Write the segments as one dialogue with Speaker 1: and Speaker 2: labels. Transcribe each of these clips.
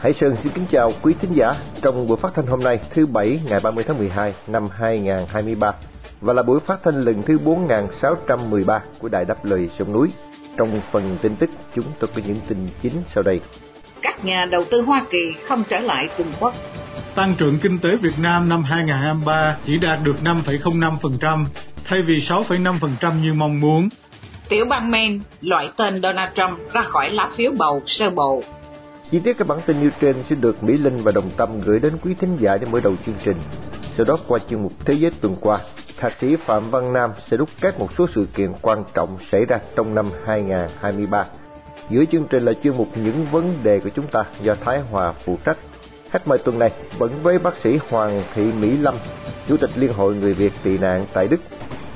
Speaker 1: Hải Sơn xin kính chào quý thính giả trong buổi phát thanh hôm nay thứ Bảy ngày 30 tháng 12 năm 2023 và là buổi phát thanh lần thứ 4613 của Đài Đáp Lời Sông Núi. Trong phần tin tức chúng tôi có những tin chính sau đây.
Speaker 2: Các nhà đầu tư Hoa Kỳ không trở lại Trung Quốc.
Speaker 3: Tăng trưởng kinh tế Việt Nam năm 2023 chỉ đạt được 5,05% thay vì 6,5% như mong muốn.
Speaker 2: Tiểu bang Maine loại tên Donald Trump ra khỏi lá phiếu bầu sơ bộ.
Speaker 1: Chi tiết các bản tin như trên sẽ được Mỹ Linh và Đồng Tâm gửi đến quý thính giả để mở đầu chương trình. Sau đó qua chương mục Thế giới tuần qua, Thạc sĩ Phạm Văn Nam sẽ đúc kết một số sự kiện quan trọng xảy ra trong năm 2023. Giữa chương trình là chuyên mục những vấn đề của chúng ta do Thái Hòa phụ trách. Khách mời tuần này vẫn với bác sĩ Hoàng Thị Mỹ Lâm, Chủ tịch Liên hội Người Việt tị nạn tại Đức.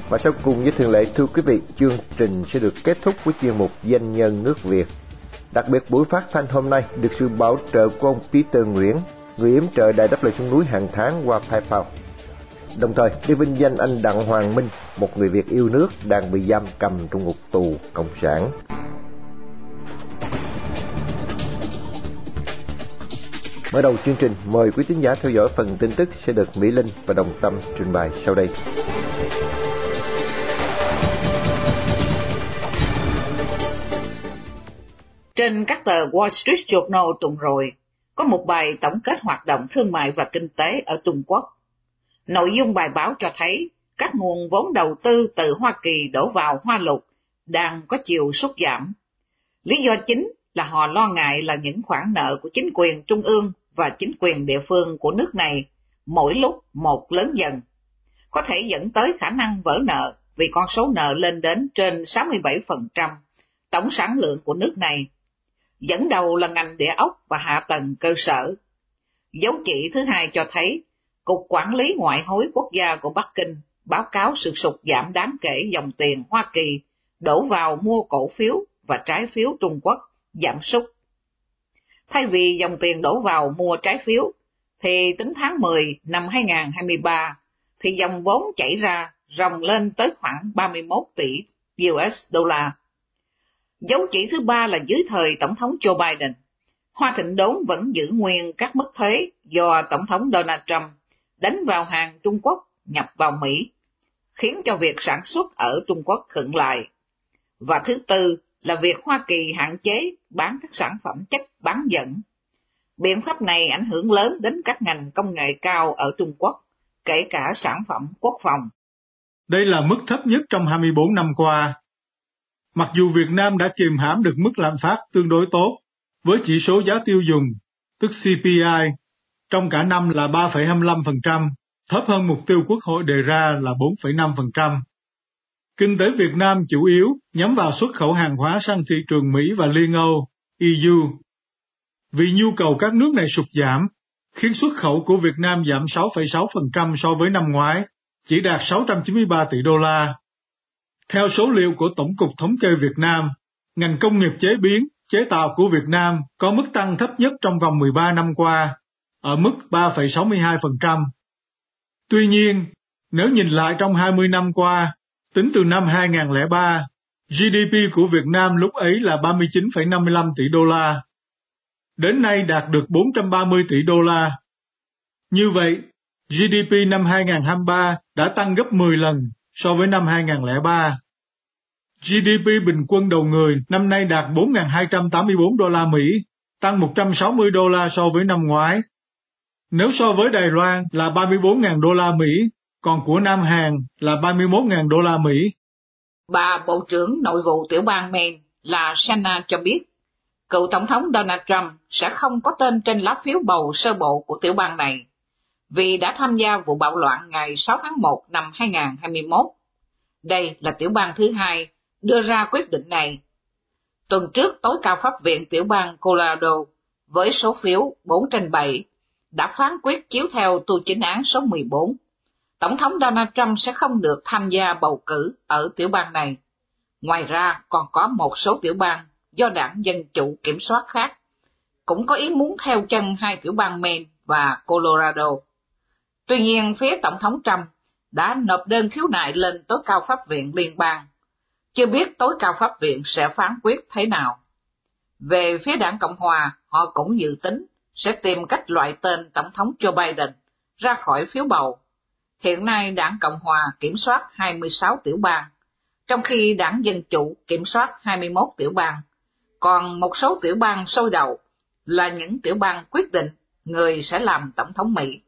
Speaker 1: Và sau cùng như thường lệ, thưa quý vị, chương trình sẽ được kết thúc với chuyên mục Danh nhân nước Việt. Đặc biệt buổi phát thanh hôm nay được sự bảo trợ của ông Peter Nguyễn, người yểm trợ đại Đáp Lời xuống Núi hàng tháng qua PayPal. Đồng thời, để vinh danh anh Đặng Hoàng Minh, một người Việt yêu nước đang bị giam cầm trong ngục tù Cộng sản. Mở đầu chương trình, mời quý tín giả theo dõi phần tin tức sẽ được Mỹ Linh và Đồng Tâm trình bày sau đây.
Speaker 2: Trên các tờ Wall Street Journal tuần rồi, có một bài tổng kết hoạt động thương mại và kinh tế ở Trung Quốc. Nội dung bài báo cho thấy các nguồn vốn đầu tư từ Hoa Kỳ đổ vào Hoa Lục đang có chiều sút giảm. Lý do chính là họ lo ngại là những khoản nợ của chính quyền trung ương và chính quyền địa phương của nước này mỗi lúc một lớn dần, có thể dẫn tới khả năng vỡ nợ vì con số nợ lên đến trên 67% tổng sản lượng của nước này. Dẫn đầu là ngành địa ốc và hạ tầng cơ sở. Dấu chỉ thứ hai cho thấy, Cục Quản lý Ngoại hối Quốc gia của Bắc Kinh báo cáo sự sụt giảm đáng kể dòng tiền Hoa Kỳ đổ vào mua cổ phiếu và trái phiếu Trung Quốc giảm sút. Thay vì dòng tiền đổ vào mua trái phiếu, thì tính tháng 10 năm 2023, thì dòng vốn chảy ra ròng lên tới khoảng 31 tỷ US đô la. Dấu chỉ thứ ba là dưới thời Tổng thống Joe Biden, Hoa Thịnh Đốn vẫn giữ nguyên các mức thuế do Tổng thống Donald Trump đánh vào hàng Trung Quốc nhập vào Mỹ, khiến cho việc sản xuất ở Trung Quốc khựng lại. Và thứ tư là việc Hoa Kỳ hạn chế bán các sản phẩm chất bán dẫn. Biện pháp này ảnh hưởng lớn đến các ngành công nghệ cao ở Trung Quốc, kể cả sản phẩm quốc phòng.
Speaker 3: Đây là mức thấp nhất trong 24 năm qua. Mặc dù Việt Nam đã kiềm hãm được mức lạm phát tương đối tốt, với chỉ số giá tiêu dùng, tức CPI, trong cả năm là 3,25%, thấp hơn mục tiêu Quốc hội đề ra là 4,5%. Kinh tế Việt Nam chủ yếu nhắm vào xuất khẩu hàng hóa sang thị trường Mỹ và Liên Âu, EU. Vì nhu cầu các nước này sụt giảm, khiến xuất khẩu của Việt Nam giảm 6,6% so với năm ngoái, chỉ đạt 693 tỷ đô la. Theo số liệu của Tổng cục Thống kê Việt Nam, ngành công nghiệp chế biến, chế tạo của Việt Nam có mức tăng thấp nhất trong vòng 13 năm qua, ở mức 3,62%. Tuy nhiên, nếu nhìn lại trong 20 năm qua, tính từ năm 2003, GDP của Việt Nam lúc ấy là 39,55 tỷ đô la. Đến nay đạt được 430 tỷ đô la. Như vậy, GDP năm 2023 đã tăng gấp 10 lần so với năm 2003. GDP bình quân đầu người năm nay đạt 4.284 đô la Mỹ, tăng 160 đô la so với năm ngoái. Nếu so với Đài Loan là 34.000 đô la Mỹ, còn của Nam Hàn là 31.000 đô la Mỹ.
Speaker 2: Bà Bộ trưởng Nội vụ tiểu bang Maine là Shanna cho biết, cựu Tổng thống Donald Trump sẽ không có tên trên lá phiếu bầu sơ bộ của tiểu bang này, vì đã tham gia vụ bạo loạn ngày 6 tháng 1 năm 2021. Đây là tiểu bang thứ hai đưa ra quyết định này. Tuần trước, tối cao pháp viện tiểu bang Colorado với số phiếu 4 trên 7 đã phán quyết chiếu theo tu chính án số 14. Tổng thống Donald Trump sẽ không được tham gia bầu cử ở tiểu bang này. Ngoài ra, còn có một số tiểu bang do đảng Dân Chủ kiểm soát khác, cũng có ý muốn theo chân hai tiểu bang Maine và Colorado. Tuy nhiên, phía Tổng thống Trump đã nộp đơn khiếu nại lên tối cao pháp viện liên bang. Chưa biết tối cao pháp viện sẽ phán quyết thế nào. Về phía đảng Cộng Hòa, họ cũng dự tính sẽ tìm cách loại tên Tổng thống Joe Biden ra khỏi phiếu bầu. Hiện nay đảng Cộng Hòa kiểm soát 26 tiểu bang, trong khi đảng Dân Chủ kiểm soát 21 tiểu bang. Còn một số tiểu bang sôi đầu là những tiểu bang quyết định người sẽ làm Tổng thống Mỹ.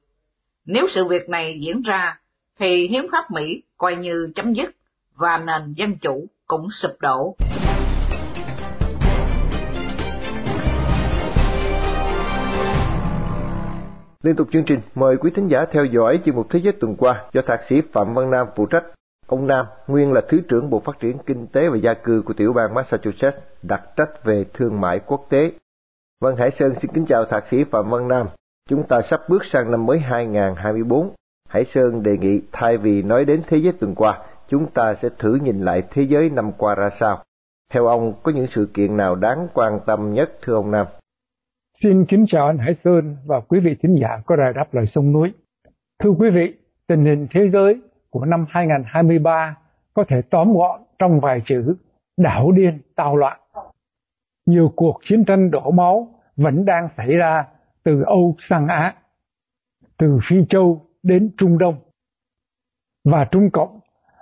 Speaker 2: Nếu sự việc này diễn ra, thì hiến pháp Mỹ coi như chấm dứt và nền dân chủ cũng sụp đổ.
Speaker 1: Liên tục chương trình, mời quý thính giả theo dõi chương mục Thế giới tuần qua do thạc sĩ Phạm Văn Nam phụ trách. Ông Nam, nguyên là Thứ trưởng Bộ Phát triển Kinh tế và Gia cư của tiểu bang Massachusetts, đặc trách về thương mại quốc tế. Văn Hải Sơn xin kính chào thạc sĩ Phạm Văn Nam. Chúng ta sắp bước sang năm mới 2024. Hải Sơn đề nghị thay vì nói đến thế giới tuần qua, chúng ta sẽ thử nhìn lại thế giới năm qua ra sao. Theo ông, có những sự kiện nào đáng quan tâm nhất thưa ông Nam?
Speaker 4: Xin kính chào anh Hải Sơn và quý vị thính giả có đài đáp lời sông núi. Thưa quý vị, tình hình thế giới của năm 2023 có thể tóm gọn trong vài chữ đảo điên tao loạn. Nhiều cuộc chiến tranh đổ máu vẫn đang xảy ra từ Âu sang Á, từ Phi Châu đến Trung Đông. Và Trung Cộng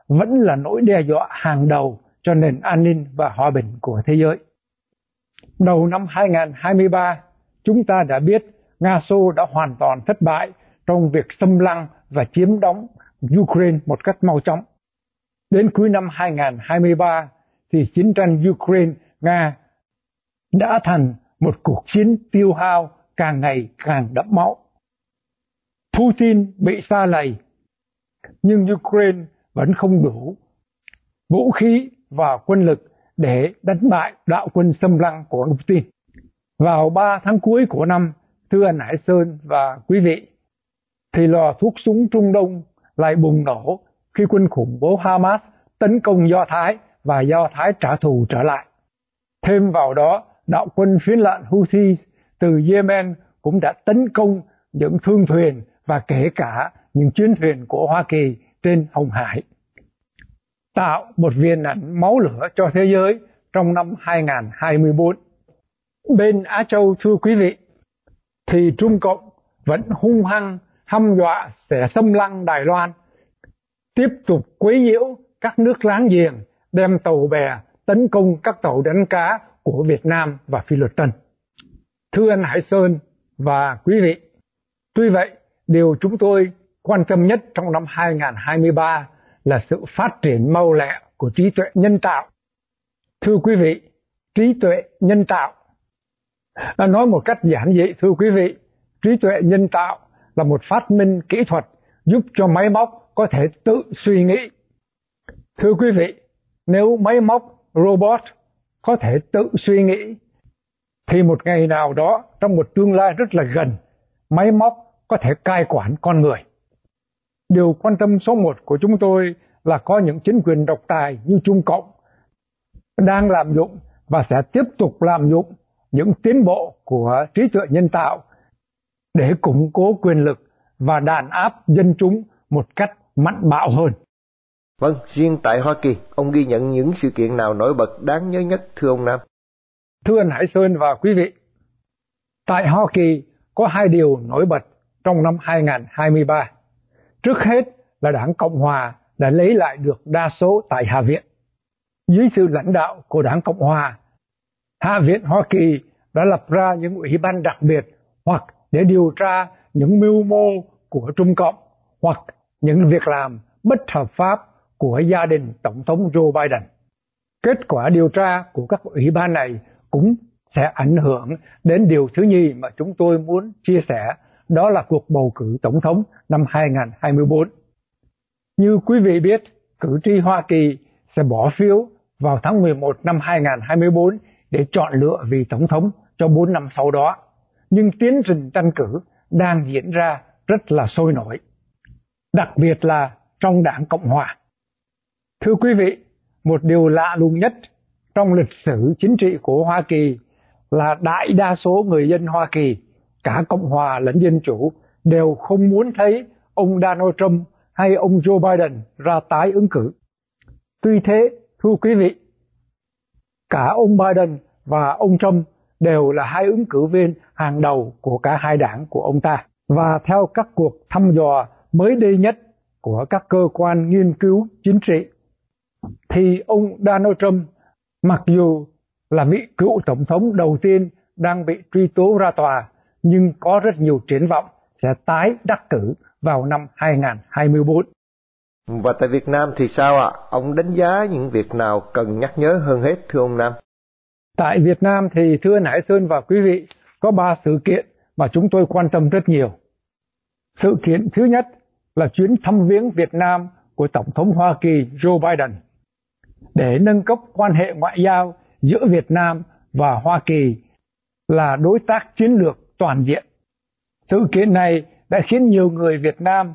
Speaker 4: vẫn là nỗi đe dọa hàng đầu cho nền an ninh và hòa bình của thế giới. Đầu năm 2023, chúng ta đã biết Nga Xô đã hoàn toàn thất bại trong việc xâm lăng và chiếm đóng Ukraine một cách mau chóng. Đến cuối năm 2023 thì chiến tranh Ukraine-Nga đã thành một cuộc chiến tiêu hao càng ngày càng đẫm máu. Putin bị xa lầy, nhưng Ukraine vẫn không đủ vũ khí và quân lực để đánh bại đạo quân xâm lăng của Putin. Vào 3 tháng cuối của năm, thưa anh Hải Sơn và quý vị, thì lò thuốc súng Trung Đông lại bùng nổ khi quân khủng bố Hamas tấn công Do Thái và Do Thái trả thù trở lại. Thêm vào đó, đạo quân phiến lạn Houthi từ Yemen cũng đã tấn công những thương thuyền và kể cả những chuyến thuyền của Hoa Kỳ trên Hồng Hải. Tạo một viên ảnh máu lửa cho thế giới trong năm 2024. Bên Á Châu thưa quý vị, thì Trung Cộng vẫn hung hăng hăm dọa sẽ xâm lăng Đài Loan, tiếp tục quấy nhiễu các nước láng giềng đem tàu bè tấn công các tàu đánh cá của Việt Nam và Phi Luật Tân. Thưa anh Hải Sơn và quý vị, tuy vậy, điều chúng tôi quan tâm nhất trong năm 2023 là sự phát triển mau lẹ của trí tuệ nhân tạo. Thưa quý vị, trí tuệ nhân tạo à, nói một cách giản dị thưa quý vị, trí tuệ nhân tạo là một phát minh kỹ thuật giúp cho máy móc có thể tự suy nghĩ. Thưa quý vị, nếu máy móc robot có thể tự suy nghĩ thì một ngày nào đó trong một tương lai rất là gần, máy móc có thể cai quản con người. Điều quan tâm số một của chúng tôi là có những chính quyền độc tài như Trung Cộng đang làm dụng và sẽ tiếp tục làm dụng những tiến bộ của trí tuệ nhân tạo để củng cố quyền lực và đàn áp dân chúng một cách mạnh bạo hơn.
Speaker 1: Vâng, riêng tại Hoa Kỳ, ông ghi nhận những sự kiện nào nổi bật đáng nhớ nhất thưa ông Nam?
Speaker 4: Thưa anh Hải Sơn và quý vị, tại Hoa Kỳ có hai điều nổi bật trong năm 2023. Trước hết là đảng Cộng Hòa đã lấy lại được đa số tại Hạ viện. Dưới sự lãnh đạo của đảng Cộng Hòa, Hạ viện Hoa Kỳ đã lập ra những ủy ban đặc biệt hoặc để điều tra những mưu mô của Trung Cộng hoặc những việc làm bất hợp pháp của gia đình Tổng thống Joe Biden. Kết quả điều tra của các ủy ban này cũng sẽ ảnh hưởng đến điều thứ nhì mà chúng tôi muốn chia sẻ, đó là cuộc bầu cử tổng thống năm 2024. Như quý vị biết, cử tri Hoa Kỳ sẽ bỏ phiếu vào tháng 11 năm 2024 để chọn lựa vị tổng thống cho 4 năm sau đó. Nhưng tiến trình tranh cử đang diễn ra rất là sôi nổi, đặc biệt là trong đảng Cộng Hòa. Thưa quý vị, một điều lạ lùng nhất trong lịch sử chính trị của Hoa Kỳ là đại đa số người dân Hoa Kỳ, cả Cộng Hòa lẫn Dân Chủ, đều không muốn thấy ông Donald Trump hay ông Joe Biden ra tái ứng cử. Tuy thế, thưa quý vị, cả ông Biden và ông Trump đều là hai ứng cử viên hàng đầu của cả hai đảng của ông ta. Và theo các cuộc thăm dò mới đây nhất của các cơ quan nghiên cứu chính trị, thì ông Donald Trump mặc dù là vị cựu tổng thống đầu tiên đang bị truy tố ra tòa, nhưng có rất nhiều triển vọng sẽ tái đắc cử vào năm 2024.
Speaker 1: Và tại Việt Nam thì sao ạ? À? Ông đánh giá những việc nào cần nhắc nhớ hơn hết thưa ông Nam?
Speaker 4: Tại Việt Nam thì thưa Hải Sơn và quý vị, có ba sự kiện mà chúng tôi quan tâm rất nhiều. Sự kiện thứ nhất là chuyến thăm viếng Việt Nam của Tổng thống Hoa Kỳ Joe Biden để nâng cấp quan hệ ngoại giao giữa Việt Nam và Hoa Kỳ là đối tác chiến lược toàn diện. Sự kiện này đã khiến nhiều người Việt Nam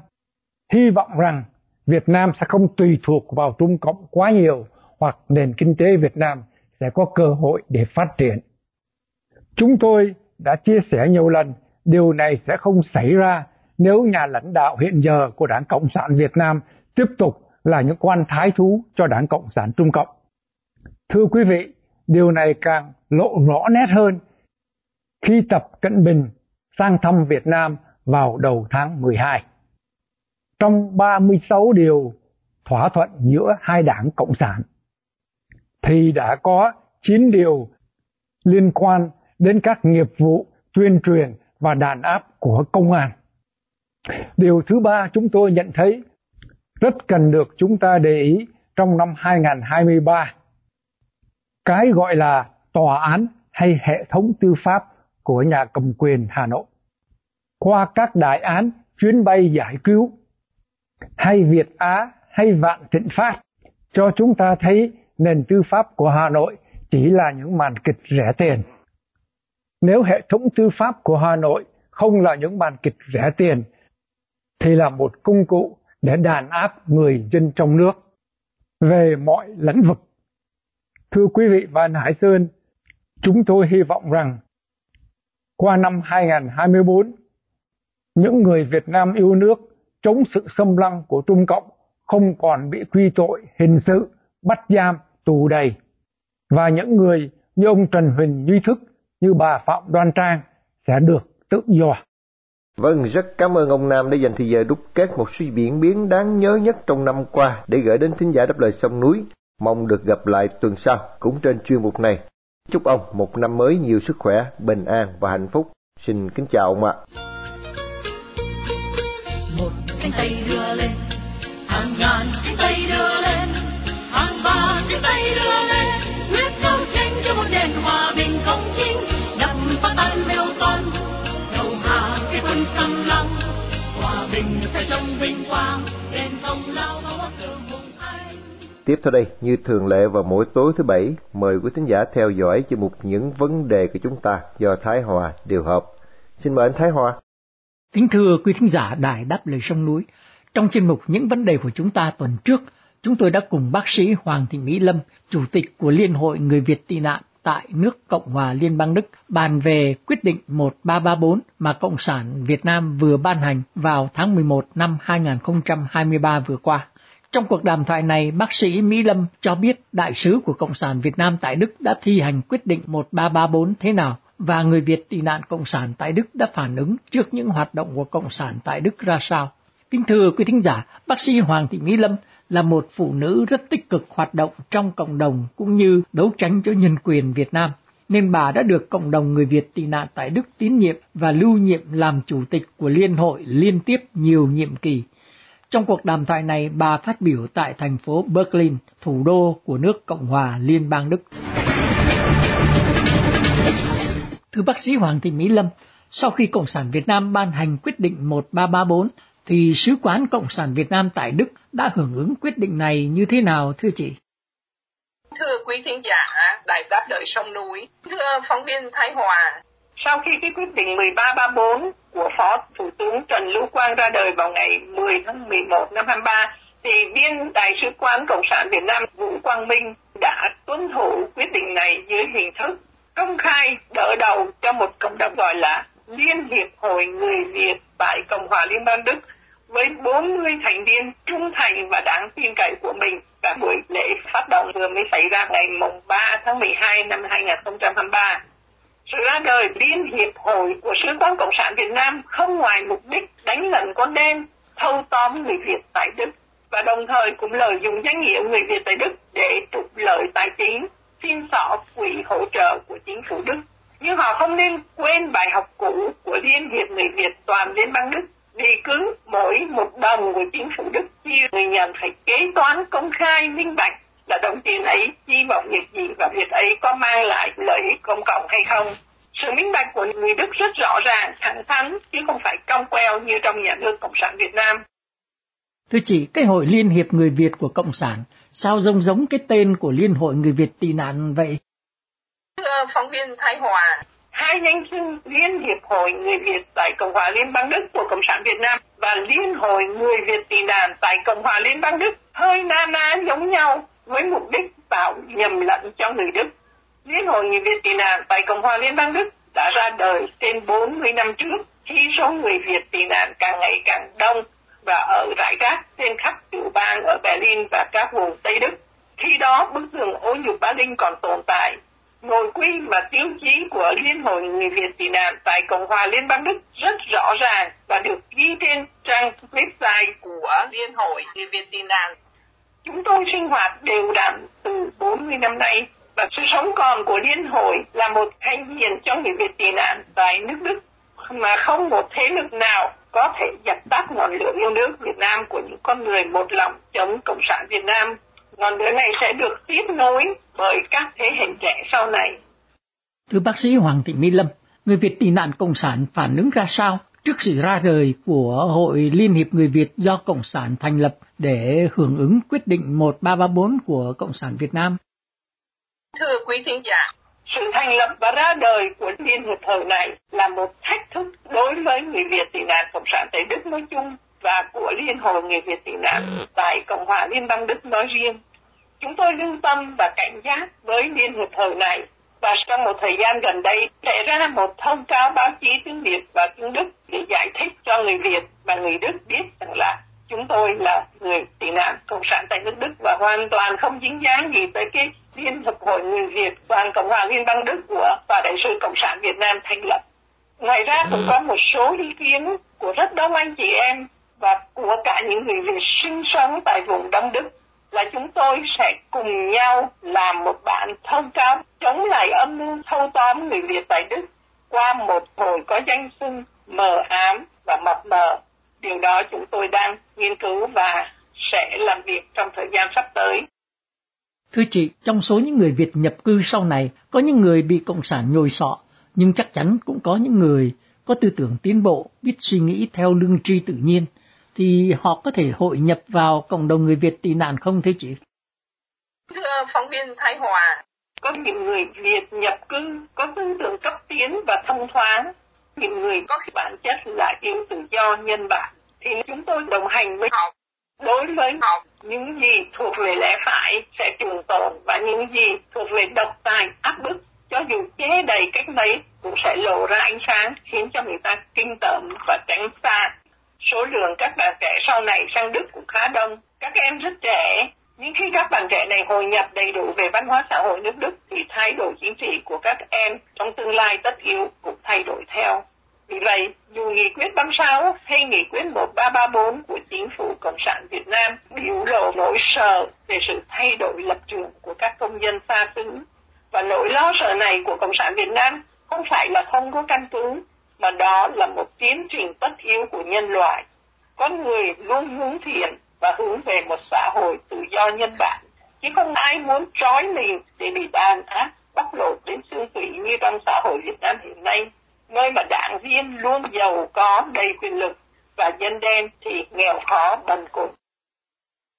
Speaker 4: hy vọng rằng Việt Nam sẽ không tùy thuộc vào Trung Cộng quá nhiều hoặc nền kinh tế Việt Nam sẽ có cơ hội để phát triển. Chúng tôi đã chia sẻ nhiều lần điều này sẽ không xảy ra nếu nhà lãnh đạo hiện giờ của Đảng Cộng sản Việt Nam tiếp tục là những quan thái thú cho Đảng Cộng sản Trung Cộng. Thưa quý vị, điều này càng lộ rõ nét hơn khi Tập Cận Bình sang thăm Việt Nam vào đầu tháng 12. Trong 36 điều thỏa thuận giữa hai đảng Cộng sản, thì đã có 9 điều liên quan đến các nghiệp vụ tuyên truyền và đàn áp của công an. Điều thứ ba chúng tôi nhận thấy rất cần được chúng ta để ý trong năm 2023. Cái gọi là tòa án hay hệ thống tư pháp của nhà cầm quyền Hà Nội. Qua các đại án chuyến bay giải cứu hay Việt Á hay Vạn Thịnh Phát cho chúng ta thấy nền tư pháp của Hà Nội chỉ là những màn kịch rẻ tiền. Nếu hệ thống tư pháp của Hà Nội không là những màn kịch rẻ tiền thì là một công cụ để đàn áp người dân trong nước về mọi lĩnh vực. Thưa quý vị và Hải Sơn, chúng tôi hy vọng rằng qua năm 2024, những người Việt Nam yêu nước chống sự xâm lăng của Trung Cộng không còn bị quy tội hình sự, bắt giam, tù đầy. Và những người như ông Trần Huỳnh Duy Thức, như bà Phạm Đoan Trang sẽ được tự do.
Speaker 1: Vâng, rất cảm ơn ông Nam đã dành thời giờ đúc kết một suy diễn biến đáng nhớ nhất trong năm qua để gửi đến thính giả đáp lời sông núi. Mong được gặp lại tuần sau cũng trên chuyên mục này. Chúc ông một năm mới nhiều sức khỏe, bình an và hạnh phúc. Xin kính chào ông ạ.
Speaker 5: Một cánh tay đưa lên, hàng ngàn cánh tay đưa lên, hàng vạn cánh tay đưa lên, quyết đấu tranh cho một nền hòa bình công chính, đập phá tan mêu toan, đầu hàng cái quân xâm lăng, hòa bình phải trong vinh quang,
Speaker 1: Tiếp theo đây, như thường lệ vào mỗi tối thứ bảy, mời quý thính giả theo dõi chương mục những vấn đề của chúng ta do Thái Hòa điều hợp. Xin mời anh Thái Hòa.
Speaker 6: Kính thưa quý thính giả Đài Đáp Lời Sông Núi, trong chuyên mục những vấn đề của chúng ta tuần trước, chúng tôi đã cùng bác sĩ Hoàng Thị Mỹ Lâm, Chủ tịch của Liên hội Người Việt tị nạn tại nước Cộng hòa Liên bang Đức bàn về quyết định 1334 mà Cộng sản Việt Nam vừa ban hành vào tháng 11 năm 2023 vừa qua. Trong cuộc đàm thoại này, bác sĩ Mỹ Lâm cho biết đại sứ của Cộng sản Việt Nam tại Đức đã thi hành quyết định 1334 thế nào và người Việt tị nạn Cộng sản tại Đức đã phản ứng trước những hoạt động của Cộng sản tại Đức ra sao. Kính thưa quý thính giả, bác sĩ Hoàng Thị Mỹ Lâm là một phụ nữ rất tích cực hoạt động trong cộng đồng cũng như đấu tranh cho nhân quyền Việt Nam, nên bà đã được cộng đồng người Việt tị nạn tại Đức tín nhiệm và lưu nhiệm làm chủ tịch của Liên hội liên tiếp nhiều nhiệm kỳ. Trong cuộc đàm thoại này, bà phát biểu tại thành phố Berlin, thủ đô của nước Cộng hòa Liên bang Đức. Thưa bác sĩ Hoàng Thị Mỹ Lâm, sau khi Cộng sản Việt Nam ban hành quyết định 1334, thì Sứ quán Cộng sản Việt Nam tại Đức đã hưởng ứng quyết định này như thế nào thưa chị?
Speaker 7: Thưa quý thính giả, Đài Giáp Đời Sông Núi, thưa phóng viên Thái Hòa, sau khi cái quyết định 1334 của Phó Thủ tướng Trần Lưu Quang ra đời vào ngày 10 tháng 11 năm 23, thì viên Đại sứ quán Cộng sản Việt Nam Vũ Quang Minh đã tuân thủ quyết định này dưới hình thức công khai đỡ đầu cho một cộng đồng gọi là Liên hiệp Hội Người Việt tại Cộng hòa Liên bang Đức với 40 thành viên trung thành và đáng tin cậy của mình. Cả buổi lễ phát động vừa mới xảy ra ngày 3 tháng 12 năm 2023. Sự ra đời Liên hiệp hội của Sứ quán Cộng sản Việt Nam không ngoài mục đích đánh lận con đen, thâu tóm người Việt tại Đức và đồng thời cũng lợi dụng danh nghĩa người Việt tại Đức để trục lợi tài chính, xin xỏ quỹ hỗ trợ của chính phủ Đức. Nhưng họ không nên quên bài học cũ của Liên hiệp người Việt toàn Liên bang Đức vì cứ mỗi một đồng của chính phủ Đức chia người nhận phải kế toán công khai minh bạch là đồng tiền ấy chi vào việc gì và việc ấy có mang lại lợi ích công cộng hay không. Sự minh bạch của người Đức rất rõ ràng, thẳng thắn, chứ không phải cong queo như trong nhà nước Cộng sản Việt Nam.
Speaker 6: Thưa chị, cái hội Liên hiệp Người Việt của Cộng sản, sao giống giống cái tên của Liên hội Người Việt tị nạn vậy?
Speaker 7: Thưa phóng viên Thái Hòa, hai danh xưng Liên hiệp hội Người Việt tại Cộng hòa Liên bang Đức của Cộng sản Việt Nam và Liên hội Người Việt tị nạn tại Cộng hòa Liên bang Đức hơi na ná giống nhau với mục đích tạo nhầm lẫn cho người Đức. Liên hội người Việt tị nạn tại Cộng hòa Liên bang Đức đã ra đời trên 40 năm trước, khi số người Việt tị nạn càng ngày càng đông và ở rải rác trên khắp tiểu bang ở Berlin và các vùng Tây Đức. Khi đó, bức tường ô nhục Berlin còn tồn tại. Nội quy và tiêu chí của Liên hội người Việt tị nạn tại Cộng hòa Liên bang Đức rất rõ ràng và được ghi trên trang website của Liên hội người Việt tị nạn Chúng tôi sinh hoạt đều đặn từ 40 năm nay và sự sống còn của Liên hội là một thành viên trong những Việt tị nạn tại nước Đức mà không một thế lực nào có thể dập tắt ngọn lửa yêu nước Việt Nam của những con người một lòng chống Cộng sản Việt Nam. Ngọn lửa này sẽ được tiếp nối bởi các thế hệ trẻ sau này.
Speaker 6: Thưa bác sĩ Hoàng Thị Mỹ Lâm, người Việt tị nạn Cộng sản phản ứng ra sao trước sự ra đời của Hội Liên hiệp Người Việt do Cộng sản thành lập để hưởng ứng quyết định 1334 của Cộng sản Việt Nam.
Speaker 7: Thưa quý thính giả, sự thành lập và ra đời của Liên hiệp hội này là một thách thức đối với người Việt tị nạn Cộng sản tại Đức nói chung và của Liên hội người Việt tị nạn tại Cộng hòa Liên bang Đức nói riêng. Chúng tôi lưu tâm và cảnh giác với Liên hiệp hội này và trong một thời gian gần đây, sẽ ra một thông cáo báo chí tiếng Việt và tiếng Đức để giải thích cho người Việt và người Đức biết rằng là chúng tôi là người tị nạn cộng sản tại nước Đức và hoàn toàn không dính dáng gì tới cái Liên Hiệp hội Người Việt và Cộng hòa Liên bang Đức của và đại sứ Cộng sản Việt Nam thành lập. Ngoài ra cũng có một số ý kiến của rất đông anh chị em và của cả những người Việt sinh sống tại vùng Đông Đức là chúng tôi sẽ cùng nhau làm một bản thông cáo chống lại âm mưu thâu tóm người Việt tại Đức qua một hồi có danh xưng mờ ám và mập mờ. Điều đó chúng tôi đang nghiên cứu và sẽ làm việc trong thời gian sắp tới.
Speaker 6: Thưa chị, trong số những người Việt nhập cư sau này, có những người bị Cộng sản nhồi sọ, nhưng chắc chắn cũng có những người có tư tưởng tiến bộ, biết suy nghĩ theo lương tri tự nhiên, thì họ có thể hội nhập vào cộng đồng người Việt tị nạn không thưa chị?
Speaker 7: Thưa phóng viên Thái Hòa, có những người Việt nhập cư có tư tưởng cấp tiến và thông thoáng, những người có bản chất là yêu tự do nhân bản, thì chúng tôi đồng hành với họ. Đối với họ, những gì thuộc về lẽ phải sẽ trường tồn và những gì thuộc về độc tài áp bức cho dù chế đầy cách mấy cũng sẽ lộ ra ánh sáng khiến cho người ta kinh tởm và tránh xa Số lượng các bạn trẻ sau này sang Đức cũng khá đông. Các em rất trẻ, nhưng khi các bạn trẻ này hội nhập đầy đủ về văn hóa xã hội nước Đức thì thái độ chính trị của các em trong tương lai tất yếu cũng thay đổi theo. Vì vậy, dù nghị quyết 36 hay nghị quyết 1334 của chính phủ Cộng sản Việt Nam biểu lộ nỗi sợ về sự thay đổi lập trường của các công dân xa xứ, và nỗi lo sợ này của Cộng sản Việt Nam không phải là không có căn cứ, mà đó là một tiến trình tất yếu của nhân loại. Con người luôn hướng thiện và hướng về một xã hội tự do nhân bản, chứ không ai muốn trói mình để bị đàn áp, bóc lột đến xương tủy như trong xã hội Việt Nam hiện nay, nơi mà đảng viên luôn giàu có đầy quyền lực và dân đen thì nghèo khó bần cùng.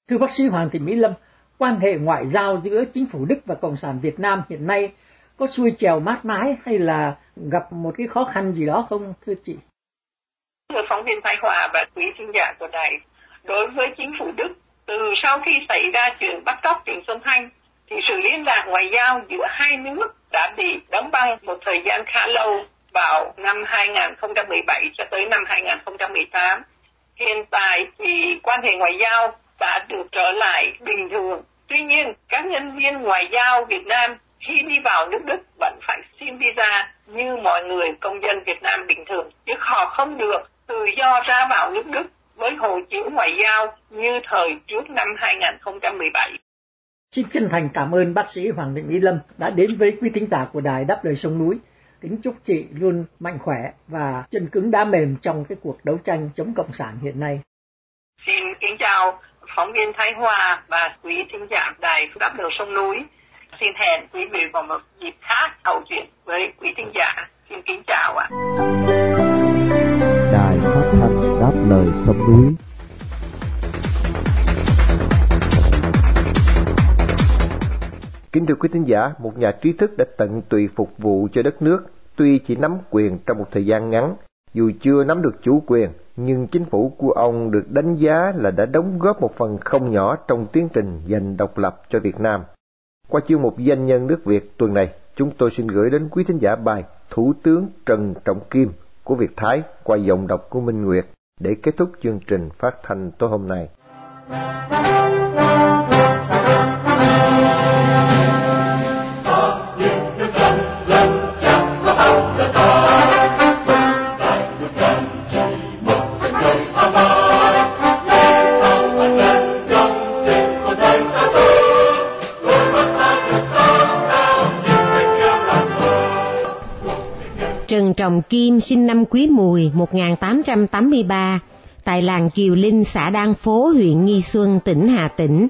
Speaker 6: Thưa bác sĩ Hoàng Thị Mỹ Lâm, quan hệ ngoại giao giữa chính phủ Đức và Cộng sản Việt Nam hiện nay có xuôi trèo mát mái hay là gặp một cái khó khăn gì đó không thưa chị?
Speaker 7: Thưa phóng viên Thái Hòa và quý Sinh giả của đài, đối với chính phủ Đức, từ sau khi xảy ra chuyện bắt cóc Trịnh Xuân Thanh, thì sự liên lạc ngoại giao giữa hai nước đã bị đóng băng một thời gian khá lâu vào năm 2017 cho tới năm 2018. Hiện tại thì quan hệ ngoại giao đã được trở lại bình thường. Tuy nhiên, các nhân viên ngoại giao Việt Nam khi đi vào nước Đức vẫn phải xin visa như mọi người công dân Việt Nam bình thường, chứ họ không được tự do ra vào nước Đức với hộ chiếu ngoại giao như thời trước năm 2017.
Speaker 6: Xin chân thành cảm ơn bác sĩ Hoàng Thị Mỹ Lâm đã đến với quý thính giả của đài Đáp Lời Sông Núi. Kính chúc chị luôn mạnh khỏe và chân cứng đá mềm trong cái cuộc đấu tranh chống Cộng sản hiện nay.
Speaker 7: Xin kính chào phóng viên Thái Hòa và quý thính giả đài Đáp Lời Sông Núi. Xin hẹn quý vị vào một dịp khác hậu chuyện với quý thính giả. Xin kính chào ạ.
Speaker 1: Đài phát thanh Đáp Lời Sông Núi Kính thưa quý thính giả, một nhà trí thức đã tận tụy phục vụ cho đất nước, tuy chỉ nắm quyền trong một thời gian ngắn, dù chưa nắm được chủ quyền, nhưng chính phủ của ông được đánh giá là đã đóng góp một phần không nhỏ trong tiến trình giành độc lập cho Việt Nam. Qua chương mục danh nhân nước Việt tuần này, chúng tôi xin gửi đến quý thính giả bài Thủ tướng Trần Trọng Kim của Việt Thái qua giọng đọc của Minh Nguyệt để kết thúc chương trình phát thanh tối hôm nay.
Speaker 8: Kim sinh năm Quý Mùi 1883 tại làng Kiều Linh, xã Đan Phố, huyện Nghi Xuân, tỉnh Hà Tĩnh.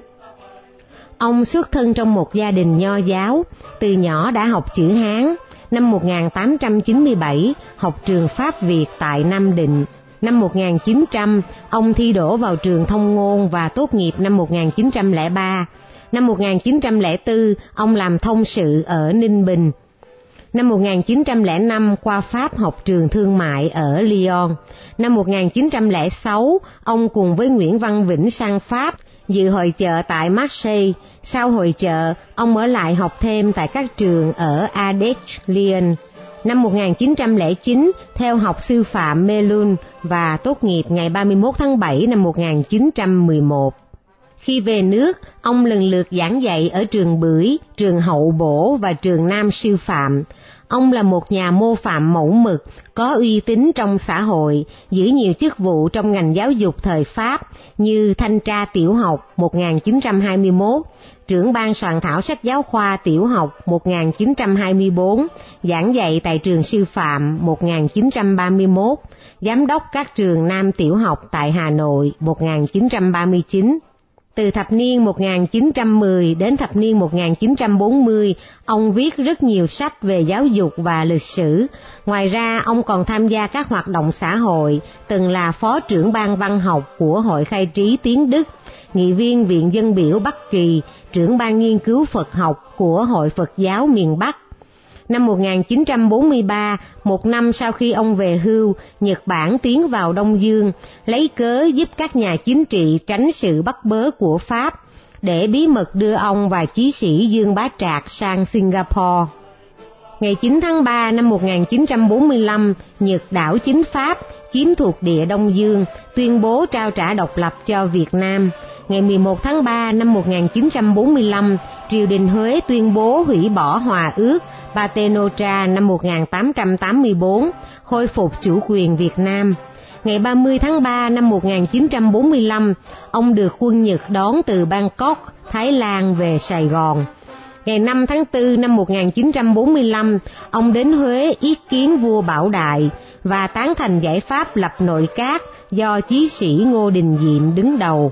Speaker 8: Ông xuất thân trong một gia đình nho giáo, từ nhỏ đã học chữ Hán. Năm 1897, học trường Pháp Việt tại Nam Định. Năm 1900, ông thi đỗ vào trường thông ngôn và tốt nghiệp năm 1903. Năm 1904, ông làm thông sự ở Ninh Bình. Năm 1905 qua Pháp học trường thương mại ở Lyon. Năm 1906, ông cùng với Nguyễn Văn Vĩnh sang Pháp dự hội chợ tại Marseille. Sau hội chợ, ông ở lại học thêm tại các trường ở Ardèche, Lyon. Năm 1909, theo học sư phạm Melun và tốt nghiệp ngày 31 tháng 7 năm 1911. Khi về nước, ông lần lượt giảng dạy ở trường Bưởi, trường Hậu Bổ và trường Nam Sư Phạm. Ông là một nhà mô phạm mẫu mực, có uy tín trong xã hội, giữ nhiều chức vụ trong ngành giáo dục thời Pháp như thanh tra tiểu học 1921, trưởng ban soạn thảo sách giáo khoa tiểu học 1924, giảng dạy tại trường sư phạm 1931, giám đốc các trường Nam tiểu học tại Hà Nội 1939. Từ thập niên 1910 đến thập niên 1940, ông viết rất nhiều sách về giáo dục và lịch sử. Ngoài ra, ông còn tham gia các hoạt động xã hội, từng là phó trưởng ban văn học của Hội Khai trí Tiếng Đức, nghị viên Viện Dân biểu Bắc Kỳ, trưởng ban nghiên cứu Phật học của Hội Phật giáo miền Bắc. Năm 1943, một năm sau khi ông về hưu, Nhật Bản tiến vào Đông Dương, lấy cớ giúp các nhà chính trị tránh sự bắt bớ của Pháp, để bí mật đưa ông và chí sĩ Dương Bá Trạc sang Singapore. Ngày 9 tháng 3 năm 1945, Nhật đảo chính Pháp chiếm thuộc địa Đông Dương, tuyên bố trao trả độc lập cho Việt Nam. Ngày 11 tháng 3 năm 1945, triều đình Huế tuyên bố hủy bỏ hòa ước Patenotra năm 1884, khôi phục chủ quyền Việt Nam. Ngày 30 tháng 3 năm 1945, ông được quân Nhật đón từ Bangkok, Thái Lan về Sài Gòn. Ngày 5 tháng 4 năm 1945, ông đến Huế ý kiến vua Bảo Đại và tán thành giải pháp lập nội các do chí sĩ Ngô Đình Diệm đứng đầu.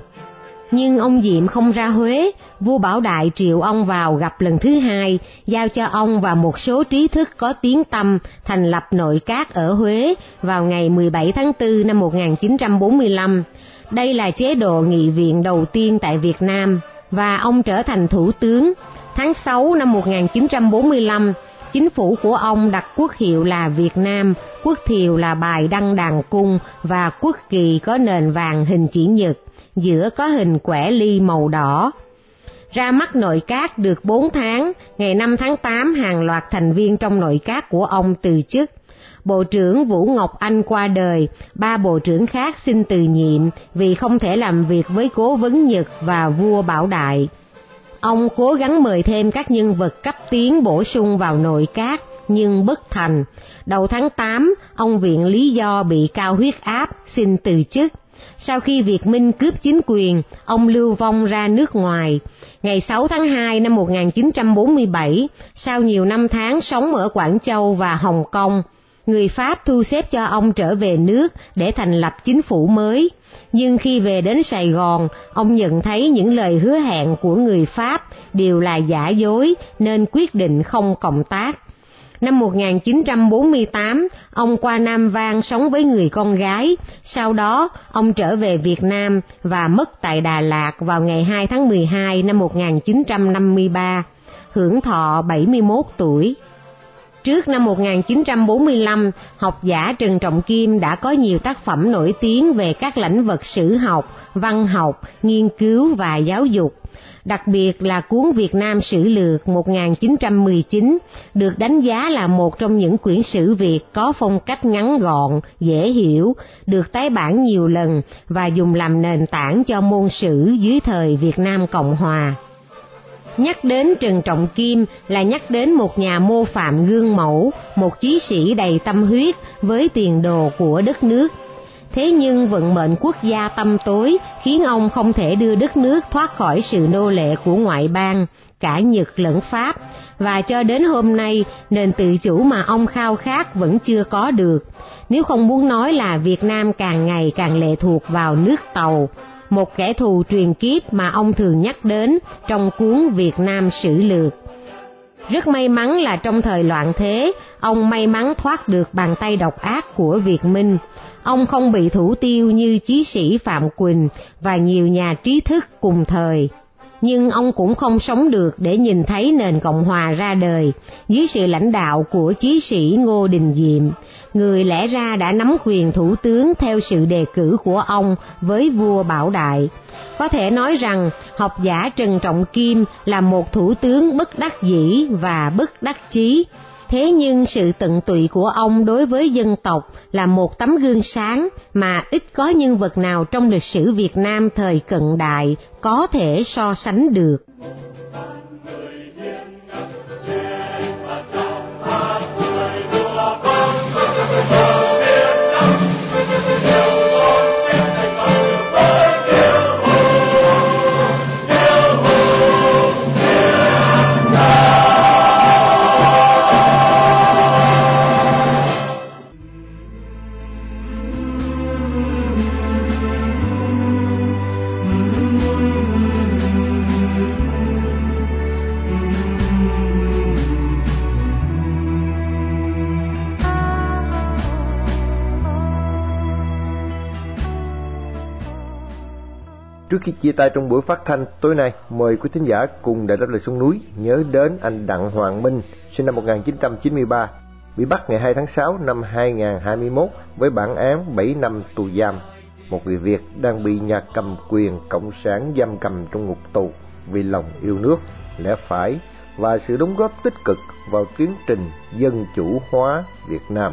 Speaker 8: Nhưng ông Diệm không ra Huế, vua Bảo Đại triệu ông vào gặp lần thứ hai, giao cho ông và một số trí thức có tiếng tâm thành lập nội các ở Huế vào ngày 17 tháng 4 năm 1945. Đây là chế độ nghị viện đầu tiên tại Việt Nam. và ông trở thành thủ tướng. Tháng 6 năm 1945, chính phủ của ông đặt quốc hiệu là Việt Nam, quốc thiều là bài đăng đàn cung và quốc kỳ có nền vàng hình chữ nhật, giữa có hình quẻ ly màu đỏ. Ra mắt nội các được 4 tháng, ngày 5 tháng 8 hàng loạt thành viên trong nội các của ông từ chức. Bộ trưởng Vũ Ngọc Anh qua đời, ba bộ trưởng khác xin từ nhiệm vì không thể làm việc với cố vấn Nhật và vua Bảo Đại. Ông cố gắng mời thêm các nhân vật cấp tiến bổ sung vào nội các, nhưng bất thành. Đầu tháng 8, ông viện lý do bị cao huyết áp, xin từ chức. Sau khi Việt Minh cướp chính quyền, ông lưu vong ra nước ngoài. Ngày 6 tháng 2 năm 1947, sau nhiều năm tháng sống ở Quảng Châu và Hồng Kông, người Pháp thu xếp cho ông trở về nước để thành lập chính phủ mới. Nhưng khi về đến Sài Gòn, ông nhận thấy những lời hứa hẹn của người Pháp đều là giả dối nên quyết định không cộng tác. Năm 1948, ông qua Nam Vang sống với người con gái, sau đó ông trở về Việt Nam và mất tại Đà Lạt vào ngày 2 tháng 12 năm 1953, hưởng thọ 71 tuổi. Trước năm 1945, học giả Trần Trọng Kim đã có nhiều tác phẩm nổi tiếng về các lĩnh vực sử học, văn học, nghiên cứu và giáo dục. Đặc biệt là cuốn Việt Nam Sử Lược 1919 được đánh giá là một trong những quyển sử Việt có phong cách ngắn gọn, dễ hiểu, được tái bản nhiều lần và dùng làm nền tảng cho môn sử dưới thời Việt Nam Cộng Hòa. Nhắc đến Trần Trọng Kim là nhắc đến một nhà mô phạm gương mẫu, một chí sĩ đầy tâm huyết với tiền đồ của đất nước. Thế nhưng vận mệnh quốc gia tâm tối khiến ông không thể đưa đất nước thoát khỏi sự nô lệ của ngoại bang, cả Nhật lẫn Pháp, và cho đến hôm nay nền tự chủ mà ông khao khát vẫn chưa có được. Nếu không muốn nói là Việt Nam càng ngày càng lệ thuộc vào nước Tàu, một kẻ thù truyền kiếp mà ông thường nhắc đến trong cuốn Việt Nam Sử Lược. Rất may mắn là trong thời loạn thế, ông may mắn thoát được bàn tay độc ác của Việt Minh. Ông không bị thủ tiêu như chí sĩ Phạm Quỳnh và nhiều nhà trí thức cùng thời. Nhưng ông cũng không sống được để nhìn thấy nền Cộng Hòa ra đời dưới sự lãnh đạo của chí sĩ Ngô Đình Diệm, người lẽ ra đã nắm quyền thủ tướng theo sự đề cử của ông với vua Bảo Đại. Có thể nói rằng học giả Trần Trọng Kim là một thủ tướng bất đắc dĩ và bất đắc chí. Thế nhưng sự tận tụy của ông đối với dân tộc là một tấm gương sáng mà ít có nhân vật nào trong lịch sử Việt Nam thời cận đại có thể so sánh được.
Speaker 1: Khi chia tay trong buổi phát thanh tối nay, mời quý thính giả cùng Đại đáp lời xuống núi nhớ đến anh Đặng Hoàng Minh, sinh năm 1993, bị bắt ngày 2 tháng 6 năm 2021 với bản án 7 năm tù giam. Một người Việt đang bị nhà cầm quyền cộng sản giam cầm trong ngục tù vì lòng yêu nước, lẽ phải và sự đóng góp tích cực vào tiến trình dân chủ hóa Việt Nam.